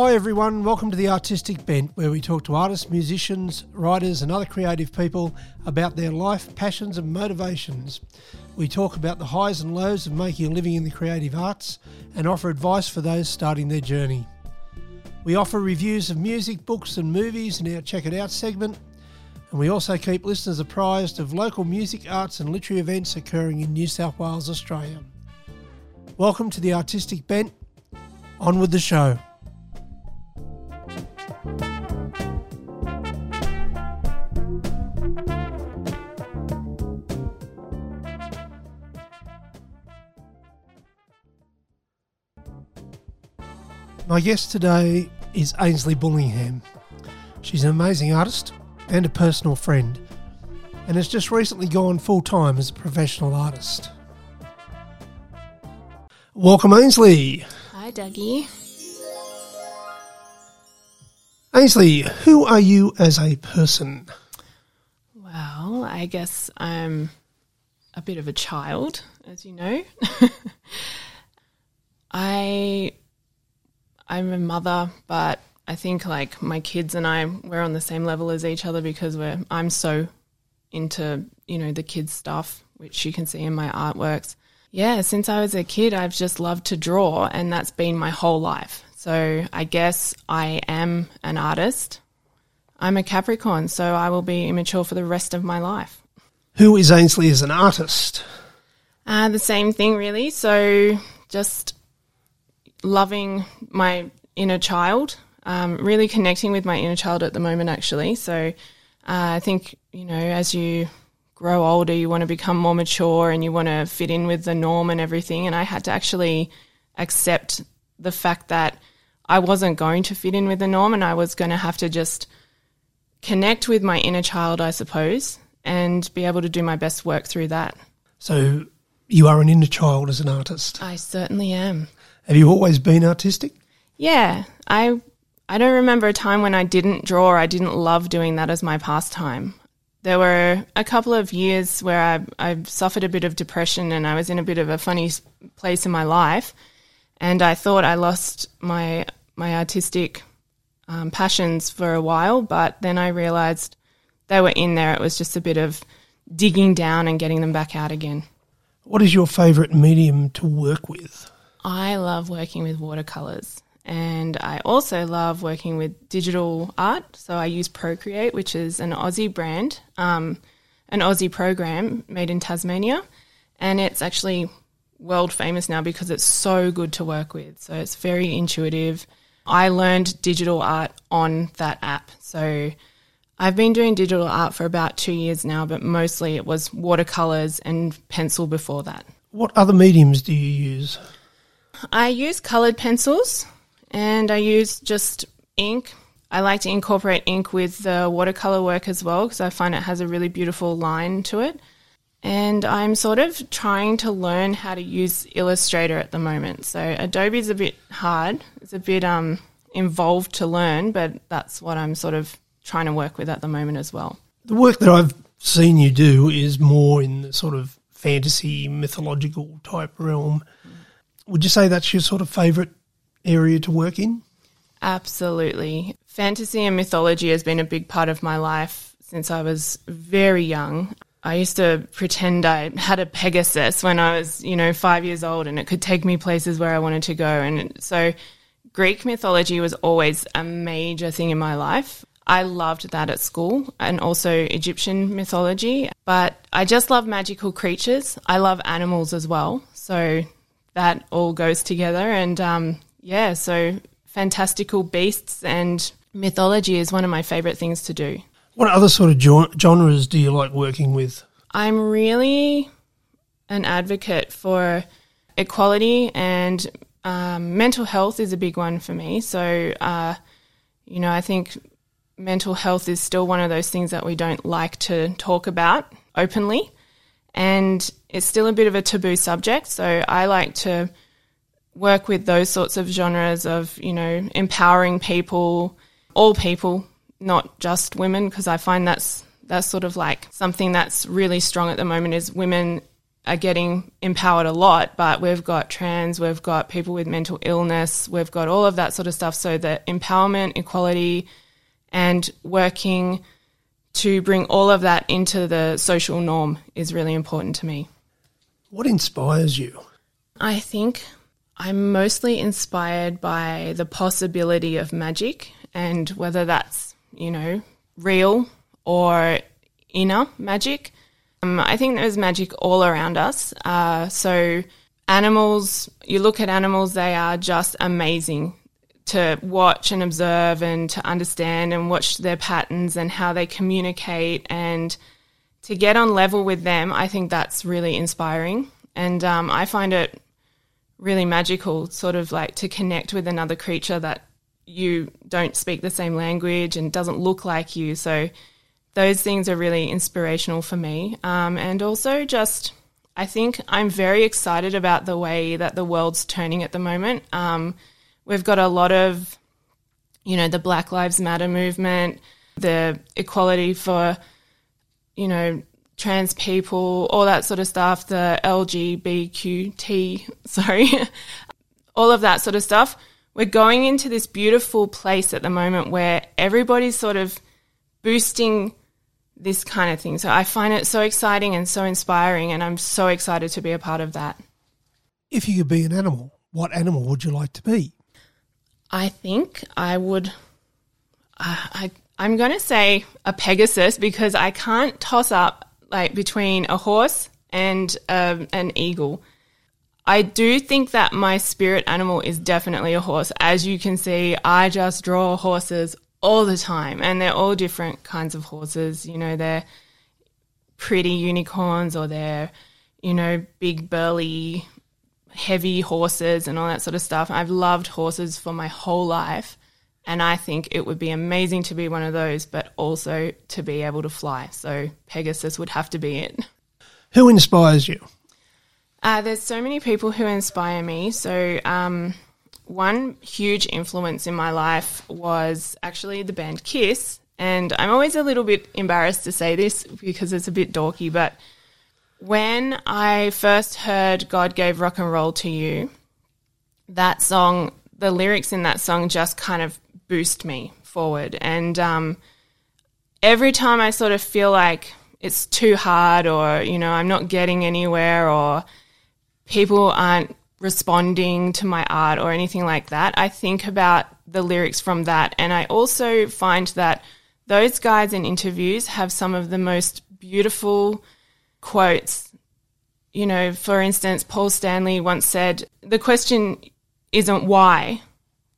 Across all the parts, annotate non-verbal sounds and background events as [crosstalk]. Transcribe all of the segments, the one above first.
Hi, everyone. Welcome to the Artistic Bent, where we talk to artists, musicians, writers, and other creative people about their life, passions, and motivations. We talk about the highs and lows of making a living in the creative arts and offer advice for those starting their journey. We offer reviews of music, books, and movies in our Check It Out segment, and we also keep listeners apprised of local music, arts, and literary events occurring in New South Wales, Australia. Welcome to the Artistic Bent. On with the show. My guest today is Ainsley Bullingham. She's an amazing artist and a personal friend, and has just recently gone full time as a professional artist. Welcome, Ainsley. Hi, Dougie. Ainsley, who are you as a person? Well, I guess I'm a bit of a child, as you know. [laughs] I I'm a mother, but I think like my kids and I we're on the same level as each other because we're I'm so into, you know, the kids stuff, which you can see in my artworks. Yeah, since I was a kid, I've just loved to draw and that's been my whole life. So, I guess I am an artist. I'm a Capricorn, so I will be immature for the rest of my life. Who is Ainsley as an artist? Uh, the same thing, really. So, just loving my inner child, um, really connecting with my inner child at the moment, actually. So uh, I think, you know, as you grow older, you want to become more mature and you want to fit in with the norm and everything. And I had to actually accept the fact that I wasn't going to fit in with the norm and I was going to have to just connect with my inner child, I suppose, and be able to do my best work through that. So, you are an inner child as an artist. I certainly am. Have you always been artistic? Yeah, I I don't remember a time when I didn't draw. I didn't love doing that as my pastime. There were a couple of years where I, I suffered a bit of depression and I was in a bit of a funny place in my life, and I thought I lost my my artistic um, passions for a while. But then I realised they were in there. It was just a bit of digging down and getting them back out again. What is your favourite medium to work with? I love working with watercolors and I also love working with digital art. So I use Procreate, which is an Aussie brand, um, an Aussie program made in Tasmania, and it's actually world famous now because it's so good to work with. So it's very intuitive. I learned digital art on that app. So I've been doing digital art for about two years now, but mostly it was watercolors and pencil before that. What other mediums do you use? I use colored pencils and I use just ink. I like to incorporate ink with the watercolor work as well because I find it has a really beautiful line to it. And I'm sort of trying to learn how to use Illustrator at the moment. So Adobe's a bit hard. It's a bit um, involved to learn, but that's what I'm sort of trying to work with at the moment as well. The work that I've seen you do is more in the sort of fantasy, mythological type realm. Would you say that's your sort of favourite area to work in? Absolutely. Fantasy and mythology has been a big part of my life since I was very young. I used to pretend I had a Pegasus when I was, you know, five years old and it could take me places where I wanted to go. And so Greek mythology was always a major thing in my life. I loved that at school and also Egyptian mythology, but I just love magical creatures. I love animals as well. So that all goes together. And um, yeah, so fantastical beasts and mythology is one of my favorite things to do. What other sort of genres do you like working with? I'm really an advocate for equality and um, mental health is a big one for me. So, uh, you know, I think mental health is still one of those things that we don't like to talk about openly and it's still a bit of a taboo subject. So I like to work with those sorts of genres of, you know, empowering people, all people, not just women, because I find that's that's sort of like something that's really strong at the moment is women are getting empowered a lot, but we've got trans, we've got people with mental illness, we've got all of that sort of stuff. So the empowerment, equality, and working to bring all of that into the social norm is really important to me. What inspires you? I think I'm mostly inspired by the possibility of magic and whether that's, you know, real or inner magic. Um, I think there's magic all around us. Uh, so, animals, you look at animals, they are just amazing to watch and observe and to understand and watch their patterns and how they communicate and to get on level with them. I think that's really inspiring. And um, I find it really magical, sort of like to connect with another creature that you don't speak the same language and doesn't look like you. So those things are really inspirational for me. Um, and also just, I think I'm very excited about the way that the world's turning at the moment. Um, we've got a lot of, you know, the Black Lives Matter movement, the equality for, you know, trans people, all that sort of stuff, the LGBTQ, [laughs] sorry, all of that sort of stuff. We're going into this beautiful place at the moment where everybody's sort of boosting this kind of thing. So I find it so exciting and so inspiring, and I'm so excited to be a part of that. If you could be an animal, what animal would you like to be? I think I would. Uh, I I'm going to say a Pegasus because I can't toss up like between a horse and um, an eagle. I do think that my spirit animal is definitely a horse. As you can see, I just draw horses all the time, and they're all different kinds of horses. You know, they're pretty unicorns or they're, you know, big, burly, heavy horses and all that sort of stuff. I've loved horses for my whole life. And I think it would be amazing to be one of those, but also to be able to fly. So Pegasus would have to be it. Who inspires you? Uh, there's so many people who inspire me. So, um, one huge influence in my life was actually the band Kiss. And I'm always a little bit embarrassed to say this because it's a bit dorky, but when I first heard God Gave Rock and Roll to You, that song, the lyrics in that song just kind of boost me forward. And um, every time I sort of feel like it's too hard or, you know, I'm not getting anywhere or people aren't responding to my art or anything like that. I think about the lyrics from that. And I also find that those guys in interviews have some of the most beautiful quotes. You know, for instance, Paul Stanley once said, The question isn't why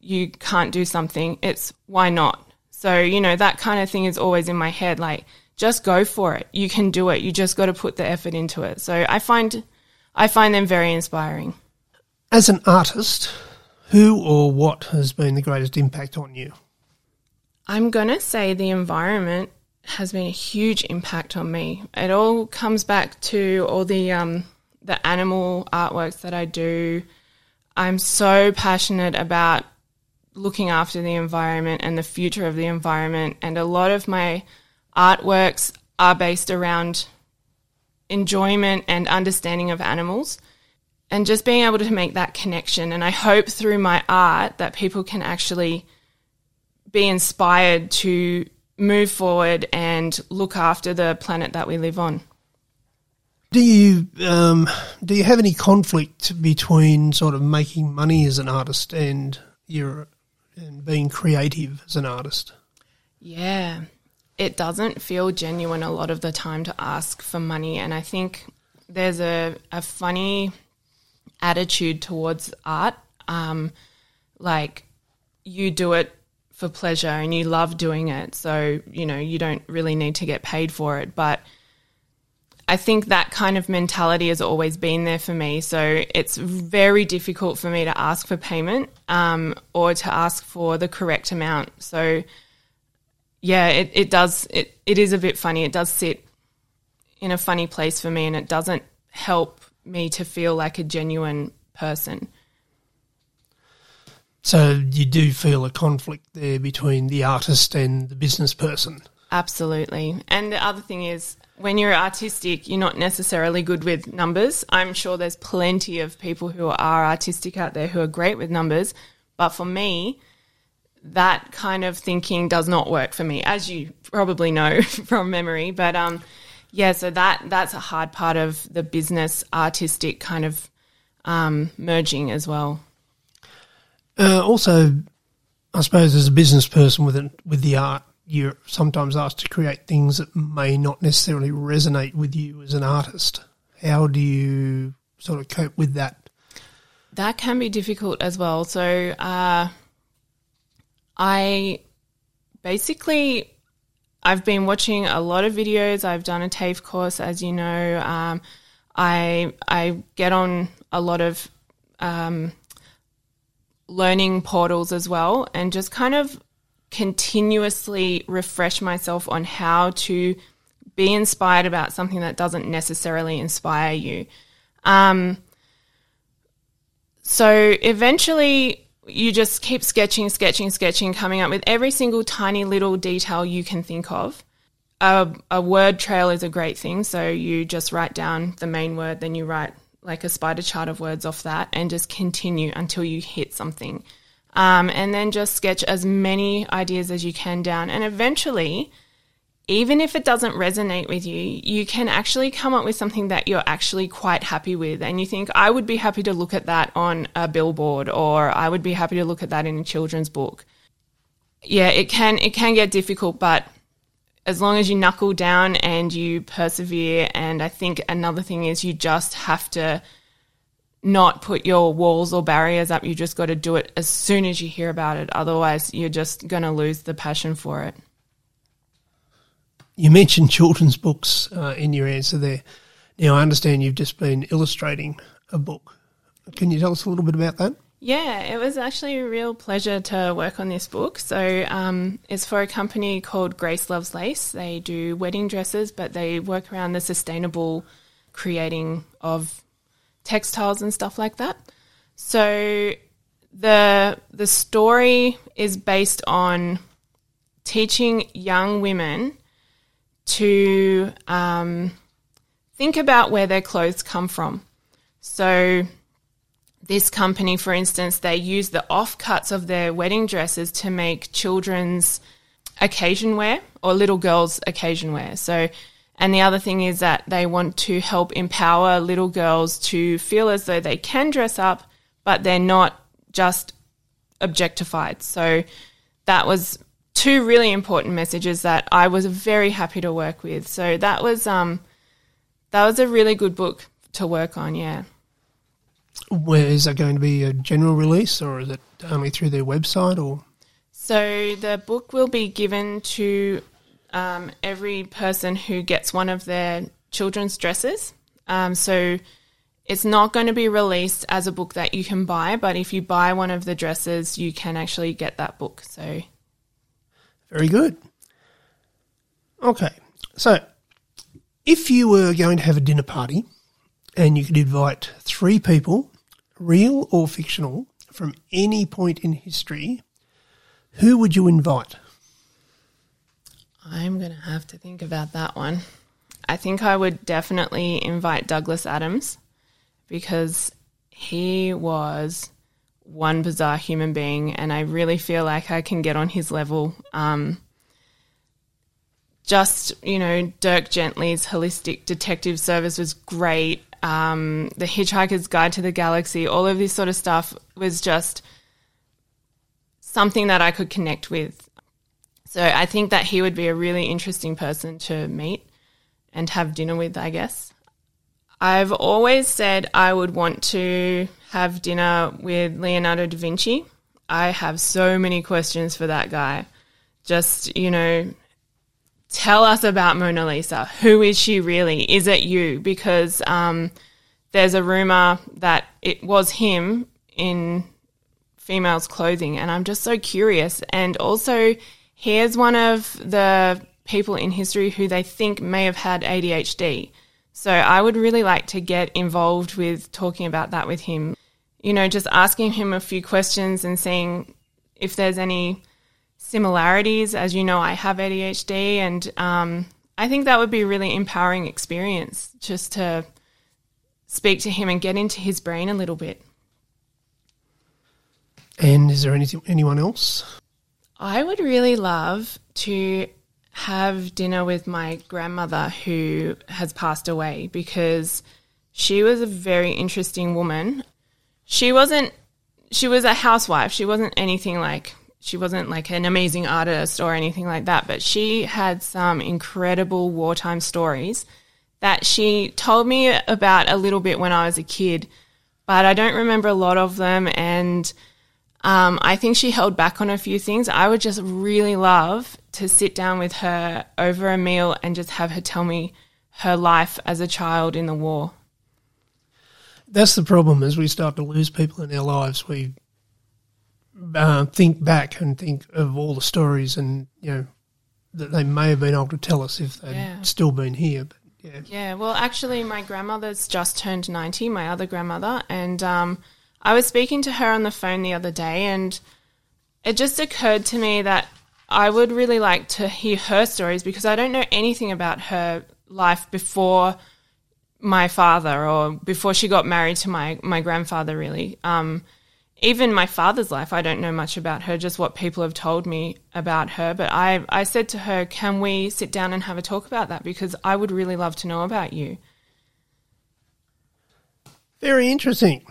you can't do something, it's why not. So, you know, that kind of thing is always in my head. Like, just go for it. You can do it. You just got to put the effort into it. So I find I find them very inspiring. As an artist, who or what has been the greatest impact on you? I'm going to say the environment has been a huge impact on me. It all comes back to all the um, the animal artworks that I do. I'm so passionate about looking after the environment and the future of the environment, and a lot of my artworks are based around enjoyment and understanding of animals and just being able to make that connection. And I hope through my art that people can actually be inspired to move forward and look after the planet that we live on. Do you um, do you have any conflict between sort of making money as an artist and your and being creative as an artist? Yeah, it doesn't feel genuine a lot of the time to ask for money. And I think there's a, a funny attitude towards art. Um, like, you do it for pleasure and you love doing it. So, you know, you don't really need to get paid for it. But I think that kind of mentality has always been there for me. So it's very difficult for me to ask for payment um, or to ask for the correct amount. So, yeah, it, it does. It, it is a bit funny. It does sit in a funny place for me and it doesn't help me to feel like a genuine person. So you do feel a conflict there between the artist and the business person? Absolutely. And the other thing is, when you're artistic, you're not necessarily good with numbers. I'm sure there's plenty of people who are artistic out there who are great with numbers. But for me, that kind of thinking does not work for me, as you probably know [laughs] from memory. But um, yeah, so that that's a hard part of the business artistic kind of um, merging as well. Uh, also, I suppose as a business person with it, with the art, you're sometimes asked to create things that may not necessarily resonate with you as an artist. How do you sort of cope with that? That can be difficult as well. So, uh, I basically I've been watching a lot of videos. I've done a TAFE course, as you know. Um, I I get on a lot of um, learning portals as well, and just kind of continuously refresh myself on how to be inspired about something that doesn't necessarily inspire you. Um, so eventually, you just keep sketching, sketching, sketching, coming up with every single tiny little detail you can think of. A, a, word trail is a great thing. So you just write down the main word, then you write like a spider chart of words off that and just continue until you hit something. Um, and then just sketch as many ideas as you can down. And eventually, even if it doesn't resonate with you, you can actually come up with something that you're actually quite happy with. And you think, I would be happy to look at that on a billboard or I would be happy to look at that in a children's book. Yeah, it can it can get difficult, but as long as you knuckle down and you persevere and I think another thing is you just have to not put your walls or barriers up. You just got to do it as soon as you hear about it. Otherwise, you're just going to lose the passion for it. You mentioned children's books uh, in your answer there. Now, I understand you've just been illustrating a book. Can you tell us a little bit about that? Yeah, it was actually a real pleasure to work on this book. So, um, it's for a company called Grace Loves Lace. They do wedding dresses, but they work around the sustainable creating of textiles and stuff like that. So, the the story is based on teaching young women to um, think about where their clothes come from. So, this company, for instance, they use the offcuts of their wedding dresses to make children's occasion wear or little girls' occasion wear. So, and the other thing is that they want to help empower little girls to feel as though they can dress up, but they're not just objectified. So, that was two really important messages that I was very happy to work with. So that was um, that was a really good book to work on. Yeah. Where is that going to be a general release, or is it only through their website? Or so the book will be given to um, every person who gets one of their children's dresses. Um, so it's not going to be released as a book that you can buy, but if you buy one of the dresses, you can actually get that book. So very good. Okay, so if you were going to have a dinner party and you could invite three people, real or fictional, from any point in history, who would you invite? I'm going to have to think about that one. I think I would definitely invite Douglas Adams because he was one bizarre human being, and I really feel like I can get on his level. Um, just, you know, Dirk Gently's holistic detective service was great. Um, the Hitchhiker's Guide to the Galaxy, all of this sort of stuff was just something that I could connect with. So I think that he would be a really interesting person to meet and have dinner with, I guess. I've always said I would want to have dinner with Leonardo da Vinci. I have so many questions for that guy. Just, you know, tell us about Mona Lisa. Who is she really? Is it you? Because um, there's a rumor that it was him in females' clothing, and I'm just so curious. And also, here's one of the people in history who they think may have had ADHD. So I would really like to get involved with talking about that with him you know, just asking him a few questions and seeing if there's any similarities. As you know, I have ADHD, and um, I think that would be a really empowering experience just to speak to him and get into his brain a little bit. And is there anything anyone else? I would really love to have dinner with my grandmother who has passed away because she was a very interesting woman. She wasn't she was a housewife. She wasn't anything like she wasn't like an amazing artist or anything like that, but she had some incredible wartime stories that she told me about a little bit when I was a kid, but I don't remember a lot of them and um, I think she held back on a few things. I would just really love to sit down with her over a meal and just have her tell me her life as a child in the war. That's the problem as we start to lose people in our lives. We uh, think back and think of all the stories and, you know, that they may have been able to tell us if they'd Yeah. still been here. But yeah, Yeah, well, actually, my grandmother's just turned 90, my other grandmother, and um, I was speaking to her on the phone the other day, and it just occurred to me that I would really like to hear her stories because I don't know anything about her life before my father or before she got married to my, my grandfather, really. Um, even my father's life, I don't know much about her, just what people have told me about her. But I, I said to her, Can we sit down and have a talk about that? Because I would really love to know about you. very interesting.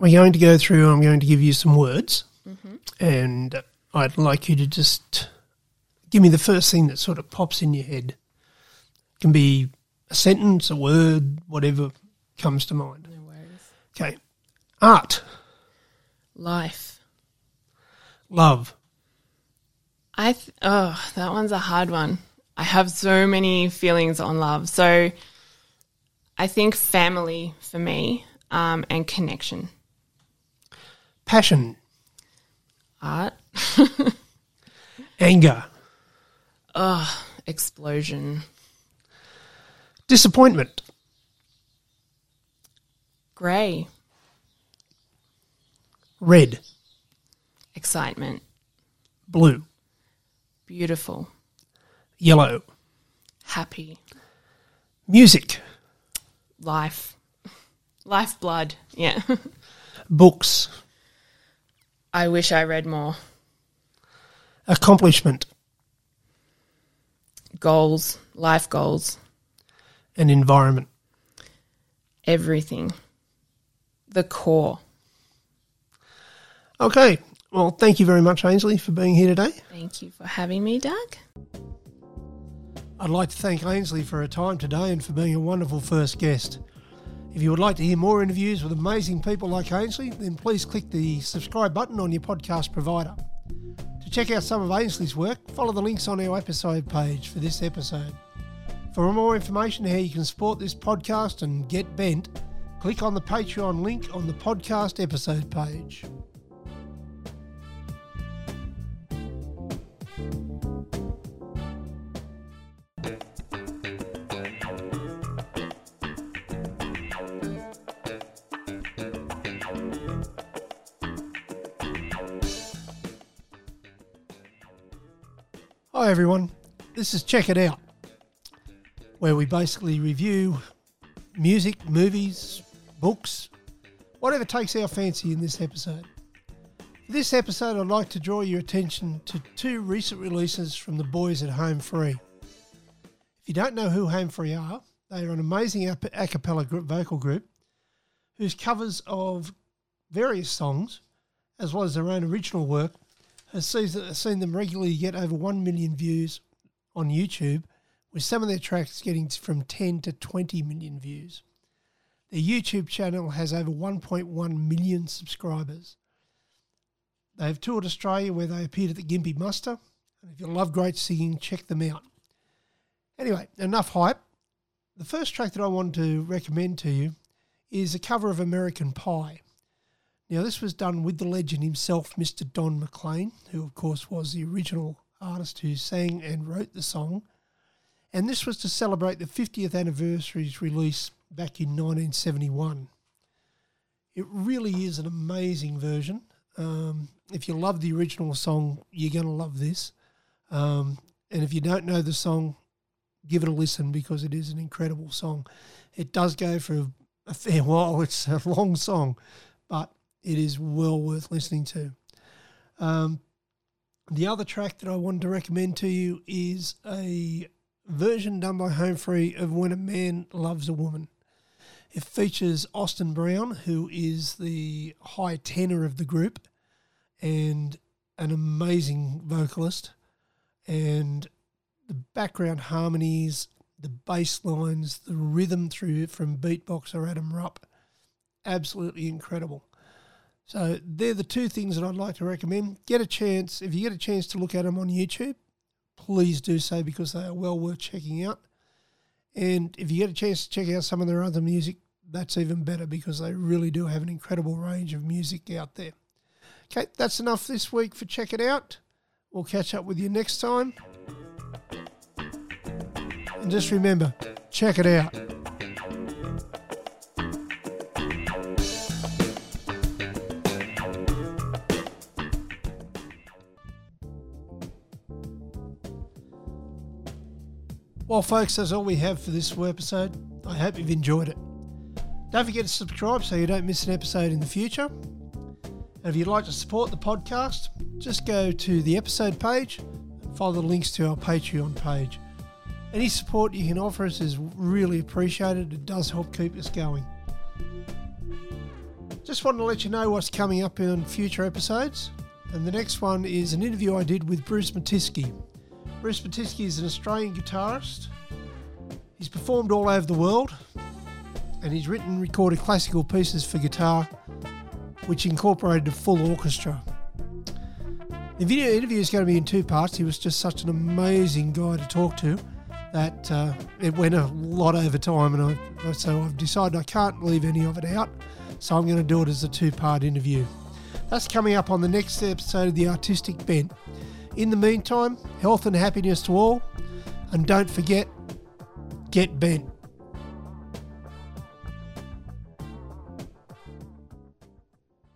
We're going to go through, I'm going to give you some words, mm-hmm. and I'd like you to just give me the first thing that sort of pops in your head. It can be a sentence, a word, whatever comes to mind. No worries. Okay. Art, Life. love, I th- oh, that one's a hard one. I have so many feelings on love. So I think family for me um, and connection. passion, Art, [laughs] anger, Oh, explosion, disappointment, grey, red, excitement, blue, beautiful, yellow, happy, music, life, lifeblood. Yeah. [laughs] books, I wish I read more. accomplishment, Goals, life goals, and environment. everything. The core. Okay. Well, thank you very much, Ainsley, for being here today. Thank you for having me, Doug. I'd like to thank Ainsley for her time today and for being a wonderful first guest. If you would like to hear more interviews with amazing people like Ainsley, then please click the subscribe button on your podcast provider. To check out some of Ainsley's work, follow the links on our episode page for this episode. For more information on how you can support this podcast and get bent, click on the Patreon link on the podcast episode page. Hi everyone, this is Check It Out, where we basically review music, movies, books, whatever takes our fancy in this episode. For this episode, I'd like to draw your attention to two recent releases from the boys at Home Free. If you don't know who Home Free are, they are an amazing a cappella vocal group whose covers of various songs, as well as their own original work, has seen, them regularly get over 1 million views on YouTube, with some of their tracks getting from 10 to 20 million views. Their YouTube channel has over 1.1 million subscribers. They have toured Australia where they appeared at the Gympie Muster, and if you love great singing, check them out. Anyway, enough hype. The first track that I want to recommend to you is a cover of American Pie. Now, this was done with the legend himself, Mr. Don McLean, who, of course, was the original artist who sang and wrote the song. And this was to celebrate the 50th anniversary's release back in 1971. It really is an amazing version. Um, if you love the original song, you're going to love this. Um, and if you don't know the song, give it a listen because it is an incredible song. It does go for a [laughs] fair while. It's a long song, but it is well worth listening to. Um, the other track that I wanted to recommend to you is a version done by Home Free of When a Man Loves a Woman. It features Austin Brown, who is the high tenor of the group and an amazing vocalist. And the background harmonies, the bass lines, the rhythm through from beatboxer Adam Rupp, absolutely incredible. So they're the two things that I'd like to recommend. Get a chance, if you get a chance to look at them on YouTube, please do so because they are well worth checking out. And if you get a chance to check out some of their other music, that's even better because they really do have an incredible range of music out there. Okay, that's enough this week for Check It Out. We'll catch up with you next time. And just remember, check it out. Well, folks, that's all we have for this episode. I hope you've enjoyed it. Don't forget to subscribe so you don't miss an episode in the future. And if you'd like to support the podcast, just go to the episode page and follow the links to our Patreon page. Any support you can offer us is really appreciated. It does help keep us going. Just wanted to let you know what's coming up in future episodes. And the next one is an interview I did with Bruce Mathiske. Bruce Mathiske is an Australian guitarist. He's performed all over the world and he's written and recorded classical pieces for guitar, which incorporated a full orchestra. The video interview is going to be in two parts. He was just such an amazing guy to talk to that uh, it went a lot over time, and I, so I've decided I can't leave any of it out. So I'm going to do it as a two part interview. That's coming up on the next episode of The Artistic Bent. In the meantime, health and happiness to all, and don't forget, get bent.